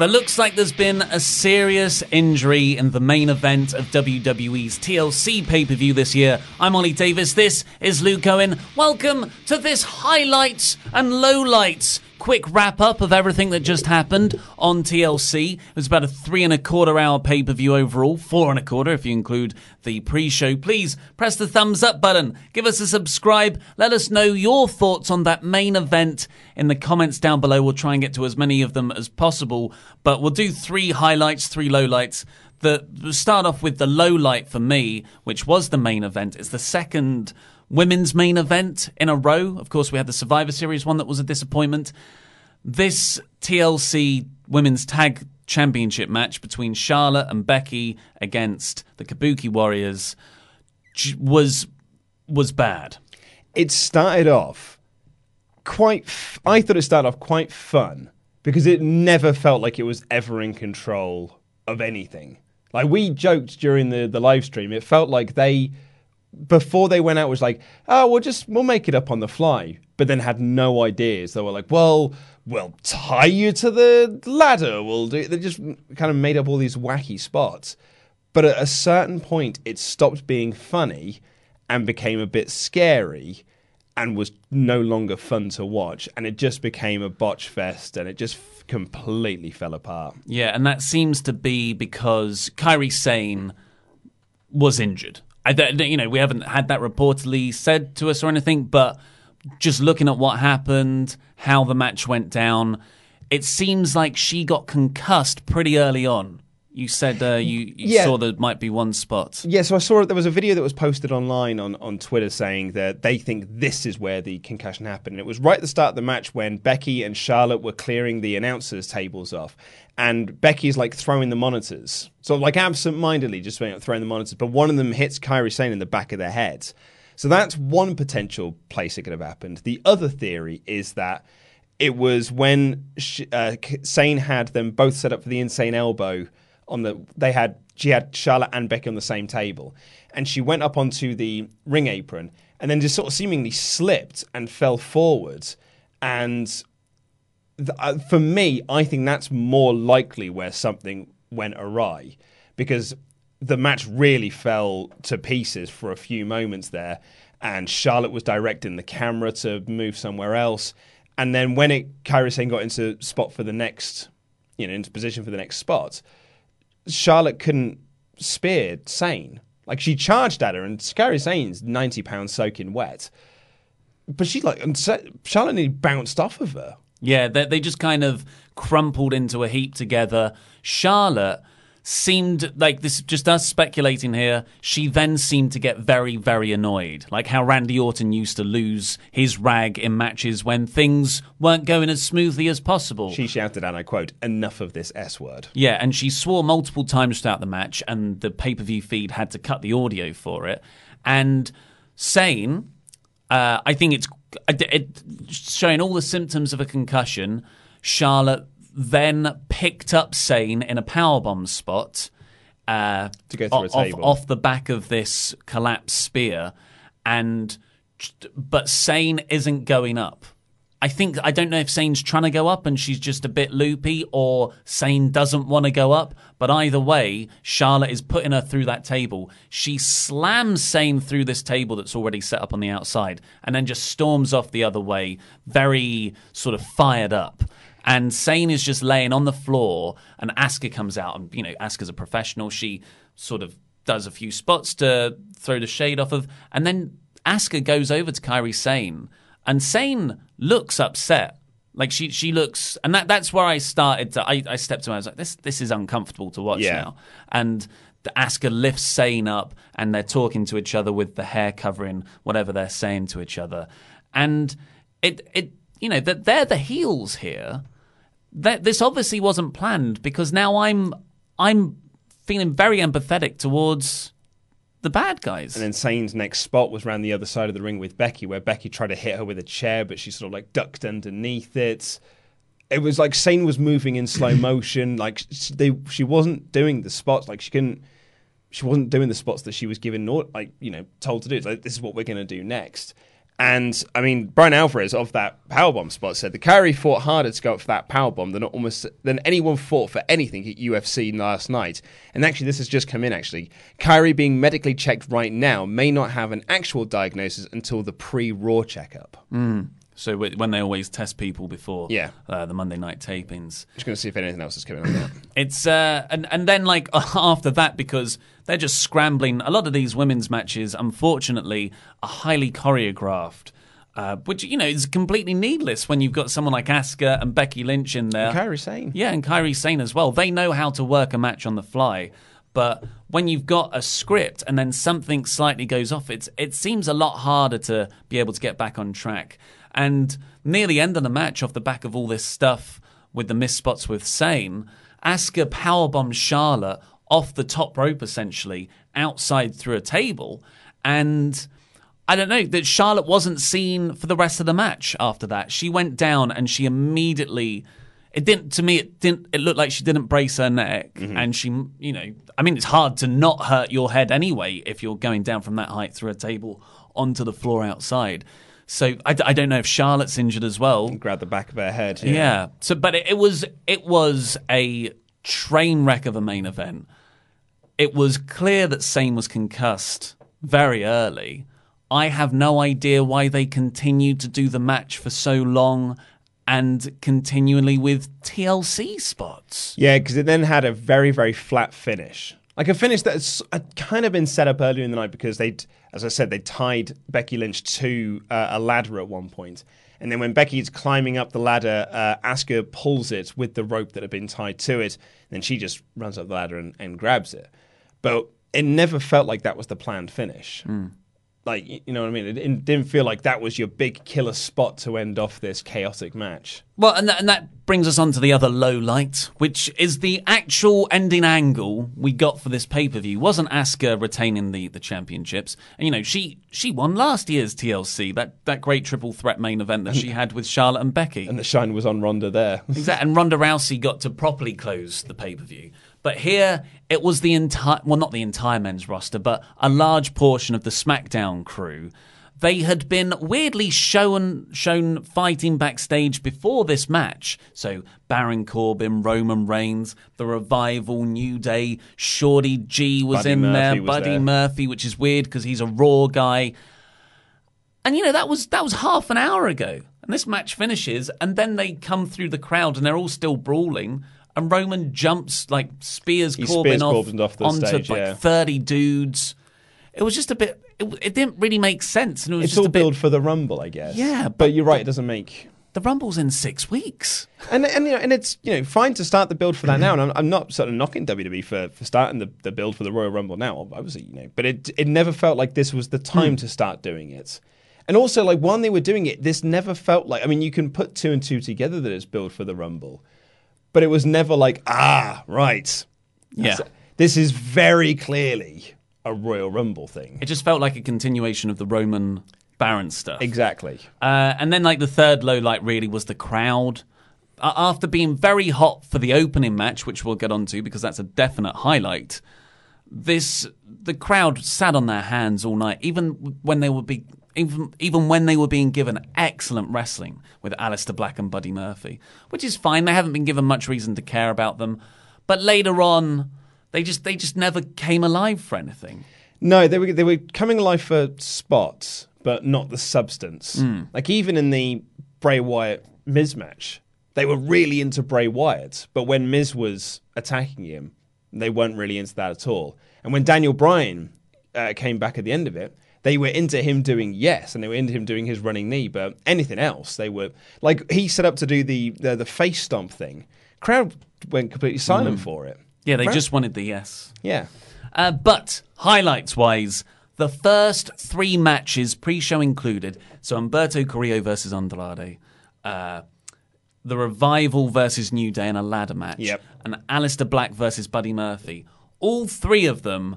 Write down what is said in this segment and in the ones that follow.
There looks like there's been a serious injury in the main event of WWE's TLC pay per view this year. I'm Ollie Davis. This is Luke Owen. Welcome to this highlights and lowlights quick wrap up of everything that just happened on TLC. It was about a three and a quarter hour pay per view overall, four and a quarter if you include the pre show. Please press the thumbs up button, give us a subscribe, let us know your thoughts on that main event in the comments down below. We'll try and get to as many of them as possible, but we'll do three highlights, three lowlights. The start off with the low light for me, which was the main event. It's the second women's main event in a row. Of course, we had the Survivor Series one that was a disappointment. This TLC Women's Tag Championship match between Charlotte and Becky against the Kabuki Warriors was was bad. It started off quite. F- I thought it started off quite fun because it never felt like it was ever in control of anything. Like we joked during the the live stream, it felt like they before they went out was like, oh, we'll just we'll make it up on the fly, but then had no ideas. They were like, well, we'll tie you to the ladder. We'll do. They just kind of made up all these wacky spots. But at a certain point, it stopped being funny and became a bit scary and was no longer fun to watch. And it just became a botch fest and it just f- completely fell apart. Yeah, and that seems to be because Kairi Sane was injured. I, you know, we haven't had that reportedly said to us or anything, but just looking at what happened, how the match went down, it seems like she got concussed pretty early on. You said uh, you, you Yeah. saw there might be one spot. Yeah, so I saw there was a video that was posted online on, on Twitter saying that they think this is where the concussion happened. And it was right at the start of the match when Becky and Charlotte were clearing the announcers' tables off. And Becky's like throwing the monitors. So, like, absent mindedly just throwing the monitors. But one of them hits Kairi Sane in the back of their head. So, that's one potential place it could have happened. The other theory is that it was when uh, Sane had them both set up for the insane elbow on the they had she had Charlotte and Becky on the same table. And she went up onto the ring apron and then just sort of seemingly slipped and fell forwards. And uh, for me I think that's more likely where something went awry because the match really fell to pieces for a few moments there. And Charlotte was directing the camera to move somewhere else. And then when it Kairi Sane got into spot for the next you know into position for the next spot Charlotte couldn't spear Sane. Like she charged at her, and Kairi Sane's ninety pounds soaking wet. But she like and Charlotte nearly bounced off of her. Yeah, they, they just kind of crumpled into a heap together. Charlotte seemed like this, just us speculating here. She then seemed to get very, very annoyed. Like how Randy Orton used to lose his rag in matches when things weren't going as smoothly as possible. She shouted, and I quote, "Enough of this S word." Yeah, and she swore multiple times throughout the match, and the pay per view feed had to cut the audio for it. And Sane, uh, I think it's it, it, showing all the symptoms of a concussion. Charlotte then picked up Sane in a powerbomb spot uh, To go through a off, table. off the back of this collapsed spear. and but Sane isn't going up. I think I don't know if Sane's trying to go up and she's just a bit loopy, or Sane doesn't want to go up. But either way, Charlotte is putting her through that table. She slams Sane through this table that's already set up on the outside, and then just storms off the other way, very sort of fired up. And Sane is just laying on the floor, and Asuka comes out, and you know Asuka's a professional. She sort of does a few spots to throw the shade off of, and then Asuka goes over to Kairi Sane and Sane looks upset. Like she she looks, and that that's where I started. To, I I stepped to her. I was like, this this is uncomfortable to watch Yeah. now. And the Asuka lifts Sane up, and they're talking to each other with the hair covering whatever they're saying to each other. And it it you know that they're the heels here. That this obviously wasn't planned because now I'm I'm feeling very empathetic towards the bad guys. And then Sane's next spot was around the other side of the ring with Becky, where Becky tried to hit her with a chair, but she sort of like ducked underneath it. It was like Sane was moving in slow motion. Like she, they, she wasn't doing the spots. Like she couldn't. She wasn't doing the spots that she was given, like you know, told to do. It's like this is what we're going to do next. And I mean, Bryan Alvarez of that powerbomb spot said the Kairi fought harder to go up for that powerbomb than almost than anyone fought for anything at UFC last night. And actually, this has just come in. Actually, Kairi being medically checked right now may not have an actual diagnosis until the pre-Raw checkup. Mm. So when they always test people before Yeah. uh, the Monday night tapings, Just going to see if anything else is coming on that. it's uh, and and then like after that because they're just scrambling. A lot of these women's matches, unfortunately, are highly choreographed. Uh, which you know is completely needless when you've got someone like Asuka and Becky Lynch in there. And Kairi Sane. Yeah, and Kairi Sane as well. They know how to work a match on the fly. But when you've got a script and then something slightly goes off, it's it seems a lot harder to be able to get back on track. And near the end of the match, off the back of all this stuff with the missed spots with Sane, Asuka powerbombs Charlotte off the top rope essentially outside through a table, and I don't know that Charlotte wasn't seen for the rest of the match after that. She went down and she immediately it didn't to me it didn't it looked like she didn't brace her neck mm-hmm. and she you know I mean it's hard to not hurt your head anyway if you're going down from that height through a table onto the floor outside. So I, I don't know if Charlotte's injured as well. Grab the back of her head. Yeah. So, but it, it was it was a train wreck of a main event. It was clear that Sane was concussed very early. I have no idea why they continued to do the match for so long and continually with TLC spots. Yeah, because it then had a very, very flat finish. Like a finish that's had kind of been set up earlier in the night because they'd, as I said, they tied Becky Lynch to uh, a ladder at one point. And then when Becky's climbing up the ladder, uh, Asuka pulls it with the rope that had been tied to it. And then she just runs up the ladder and, and grabs it. But it never felt like that was the planned finish. Like, you know what I mean? It, it didn't feel like that was your big killer spot to end off this chaotic match. Well, and that, and that brings us on to the other low light, which is the actual ending angle we got for this pay per view. Wasn't Asuka retaining the, the championships? And you know, she she won last year's TLC, that that great triple threat main event that she had with Charlotte and Becky. And the shine was on Ronda there. Exactly. And Ronda Rousey got to properly close the pay per view. But here, it was the entire, well, not the entire men's roster, but a large portion of the SmackDown crew. They had been weirdly shown shown fighting backstage before this match. So Baron Corbin, Roman Reigns, The Revival, New Day, Shorty G was Buddy in Murphy there, was Buddy there. Murphy, which is weird because he's a Raw guy. And you know that was that was half an hour ago, and this match finishes, and then they come through the crowd, and they're all still brawling, and Roman jumps like spears He Corbin spears off, Corbin off the onto stage, like yeah. thirty dudes. It was just a bit. It, it didn't really make sense, and it was It's just all a bit. build for the Rumble, I guess. Yeah, but, you're right. It doesn't make the Rumble's in six weeks. and and you know, and it's you know fine to start the build for that now. And I'm, I'm not sort of knocking WWE for, for starting the, the build for the Royal Rumble now. Obviously, you know, but it it never felt like this was the hmm. time to start doing it. And also, like when they were doing it, this never felt like. I mean, you can put two and two together that it's build for the Rumble, but it was never like ah right. Yeah. this is very clearly a Royal Rumble thing. It just felt like a continuation of the Roman Baron stuff. Exactly. Uh, and then, like, the third low light really was the crowd. Uh, after being very hot for the opening match, which we'll get onto because that's a definite highlight, this the crowd sat on their hands all night, even when they would be even even when they were being given excellent wrestling with Aleister Black and Buddy Murphy, which is fine. They haven't been given much reason to care about them, but later on, they just they just never came alive for anything. No, they were they were coming alive for spots, but not the substance. Mm. Like even in the Bray Wyatt Miz match, they were really into Bray Wyatt, but when Miz was attacking him, they weren't really into that at all. And when Daniel Bryan uh, came back at the end of it, they were into him doing yes, and they were into him doing his running knee, but anything else, they were like he set up to do the the, the face stomp thing. Crowd went completely silent Mm. for it. Yeah, they Crowd- just wanted the yes. yeah. Uh, but highlights wise, the first three matches, pre-show included, so Humberto Carrillo versus Andrade, uh, the Revival versus New Day in a ladder match, Yep. and Aleister Black versus Buddy Murphy. All three of them,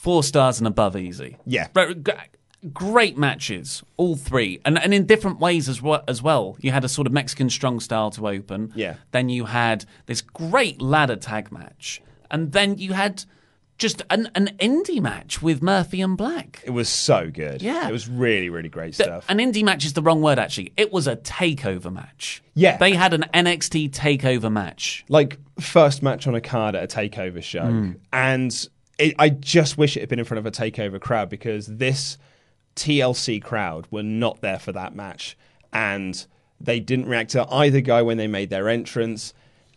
four stars and above, easy. Yeah. But g- Great matches, all three, and and in different ways as well. As well, you had a sort of Mexican strong style to open. Yeah. Then you had this great ladder tag match, and then you had just an, an indie match with Murphy and Black. It was so good. Yeah. It was really, really great The- stuff. An indie match is the wrong word, actually. It was a takeover match. Yeah. They had an NXT takeover match. like first match on a card at a takeover show, Mm. and it, I just wish it had been in front of a takeover crowd because this TLC crowd were not there for that match, and they didn't react to either guy when they made their entrance,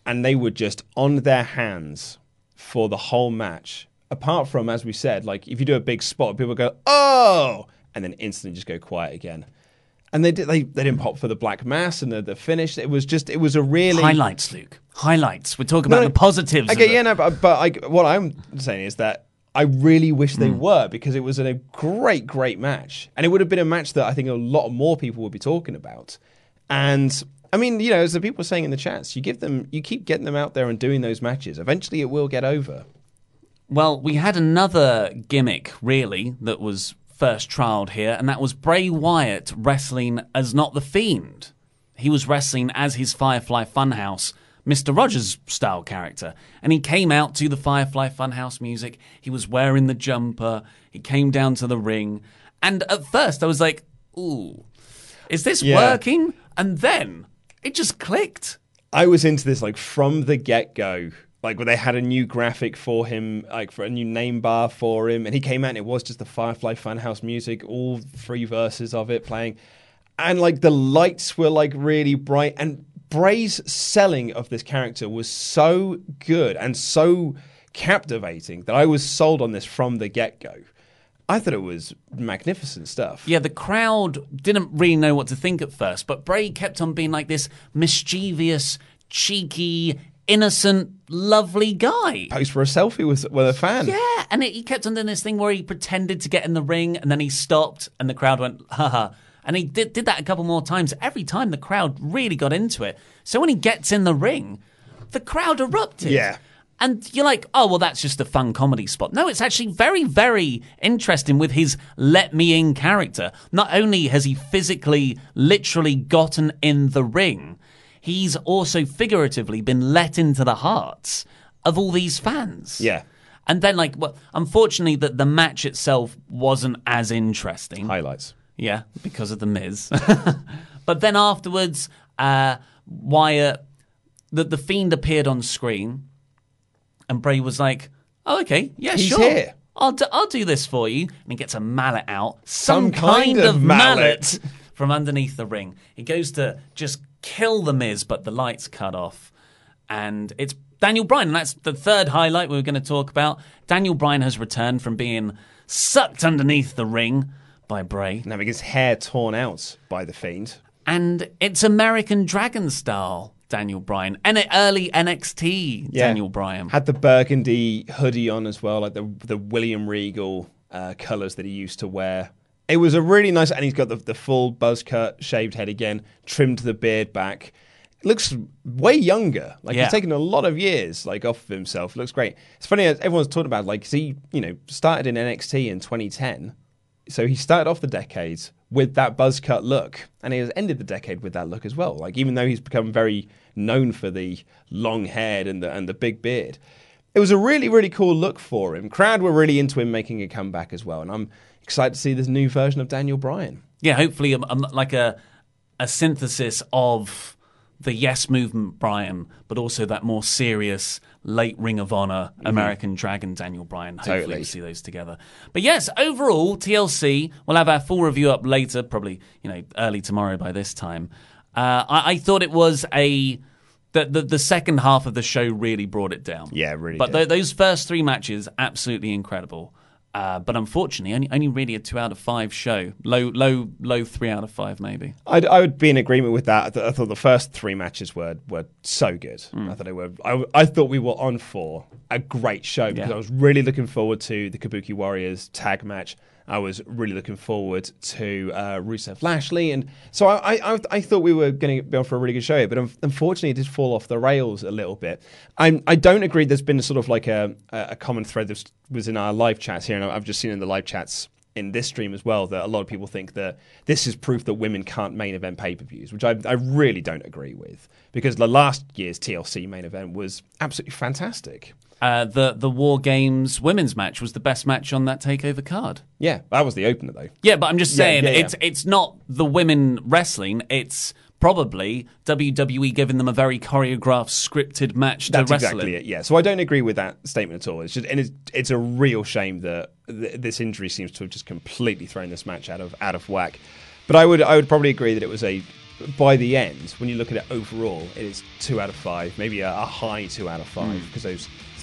and they were just on their hands for the whole match. Apart from, as we said, like if you do a big spot, people go oh, and then instantly just go quiet again. And they did, they they didn't pop for the black mass and the, the finish. It was just it was a really Highlights, Luke. Highlights. We're talking No, about the positives. Okay, yeah, no, but, but I, what I'm saying is that I really wish they hmm. were because it was a great, great match, and it would have been a match that I think a lot more people would be talking about. And I mean, you know, as the people are saying in the chats, you give them, you keep getting them out there and doing those matches. Eventually, it will get over. Well, we had another gimmick, really, that was first trialed here, and that was Bray Wyatt wrestling as not the Fiend. He was wrestling as his Firefly Funhouse, Mr. Rogers style character. And he came out to the Firefly Funhouse music. He was wearing the jumper. He came down to the ring. And at first, I was like, ooh, is this Yeah. working? And then it just clicked. I was into this like from the get go. Like where they had a new graphic for him, like for a new name bar for him, and he came out and it was just the Firefly Funhouse music, all three verses of it playing, and like the lights were like really bright, and Bray's selling of this character was so good and so captivating that I was sold on this from the get go. I thought it was magnificent stuff. Yeah, the crowd didn't really know what to think at first, but Bray kept on being like this mischievous, cheeky, innocent, lovely guy. Posed for a selfie with with a fan. Yeah, and it, he kept on doing this thing where he pretended to get in the ring and then he stopped and the crowd went, haha. And he did, did that a couple more times. Every time the crowd really got into it. So when he gets in the ring, the crowd erupted. Yeah. And you're like, oh, well, that's just a fun comedy spot. No, it's actually very, very interesting with his let me in character. Not only has he physically, literally gotten in the ring, he's also figuratively been let into the hearts of all these fans. Yeah. And then, like, well, unfortunately, that the match itself wasn't as interesting. Highlights. Yeah, because of the Miz. but then afterwards, uh, Wyatt, the the Fiend appeared on screen, and Bray was like, "Oh, okay, yeah, He's sure, here. I'll do, I'll do this for you." And he gets a mallet out, Some kind of mallet. from underneath the ring. He goes to just kill the Miz, but the lights cut off, and it's Daniel Bryan. And that's the third highlight we were going to talk about. Daniel Bryan has returned from being sucked underneath the ring by Bray. Now having his hair torn out by the fiend. And it's American Dragon style, Daniel Bryan. And early NXT, Yeah. Daniel Bryan. Had the burgundy hoodie on as well, like the the William Regal uh, colours that he used to wear. It was a really nice, and he's got the, the full buzz cut, shaved head again, trimmed the beard back. Looks way younger. Like Yeah. he's taken a lot of years like off of himself. Looks great. It's funny as everyone's talking about like 'cause he you know started in NXT in 2010, so he started off the decade with that buzz cut look, and he has ended the decade with that look as well. Like even though he's become very known for the long head and the and the big beard, it was a really, really cool look for him. Crowd were really into him making a comeback as well, and I'm excited to see this new version of Daniel Bryan. Yeah, hopefully, um, like a a synthesis of the Yes movement Bryan, but also that more serious late Ring of Honor mm-hmm. American Dragon Daniel Bryan. Hopefully, totally. we see those together. But yes, overall TLC. We'll have our full review up later, probably you know early tomorrow by this time. Uh, I, I thought it was a the, the, the second half of the show really brought it down. Yeah, really. But th- those first three matches, absolutely incredible. Uh, but unfortunately, only, only really a two out of five show. Low, low, low three out of five, maybe. I'd, I would be in agreement with that. I thought the first three matches were were so good. Mm. I thought they were. I, I, thought we were on for a great show because yeah. I was really looking forward to the Kabuki Warriors tag match. I was really looking forward to uh, Rusev Lashley, and so I, I, I thought we were going to be on for a really good show here, but unfortunately, it did fall off the rails a little bit. I I don't agree. There's been sort of like a a common thread that was in our live chats here, and I've just seen in the live chats in this stream as well that a lot of people think that this is proof that women can't main event pay per views, which I, I really don't agree with because the last year's TLC main event was absolutely fantastic. Uh, the the War Games women's match was the best match on that takeover card. Yeah, that was the opener though. Yeah, but I'm just saying yeah, yeah, yeah. it's it's not the women wrestling. It's probably WWE giving them a very choreographed, scripted match That's to wrestle exactly it. Yeah, so I don't agree with that statement at all. It's just and it's it's a real shame that th- this injury seems to have just completely thrown this match out of out of whack. But I would I would probably agree that it was a by the end, when you look at it overall, it is two out of five, maybe a, a high two out of five, mm. because those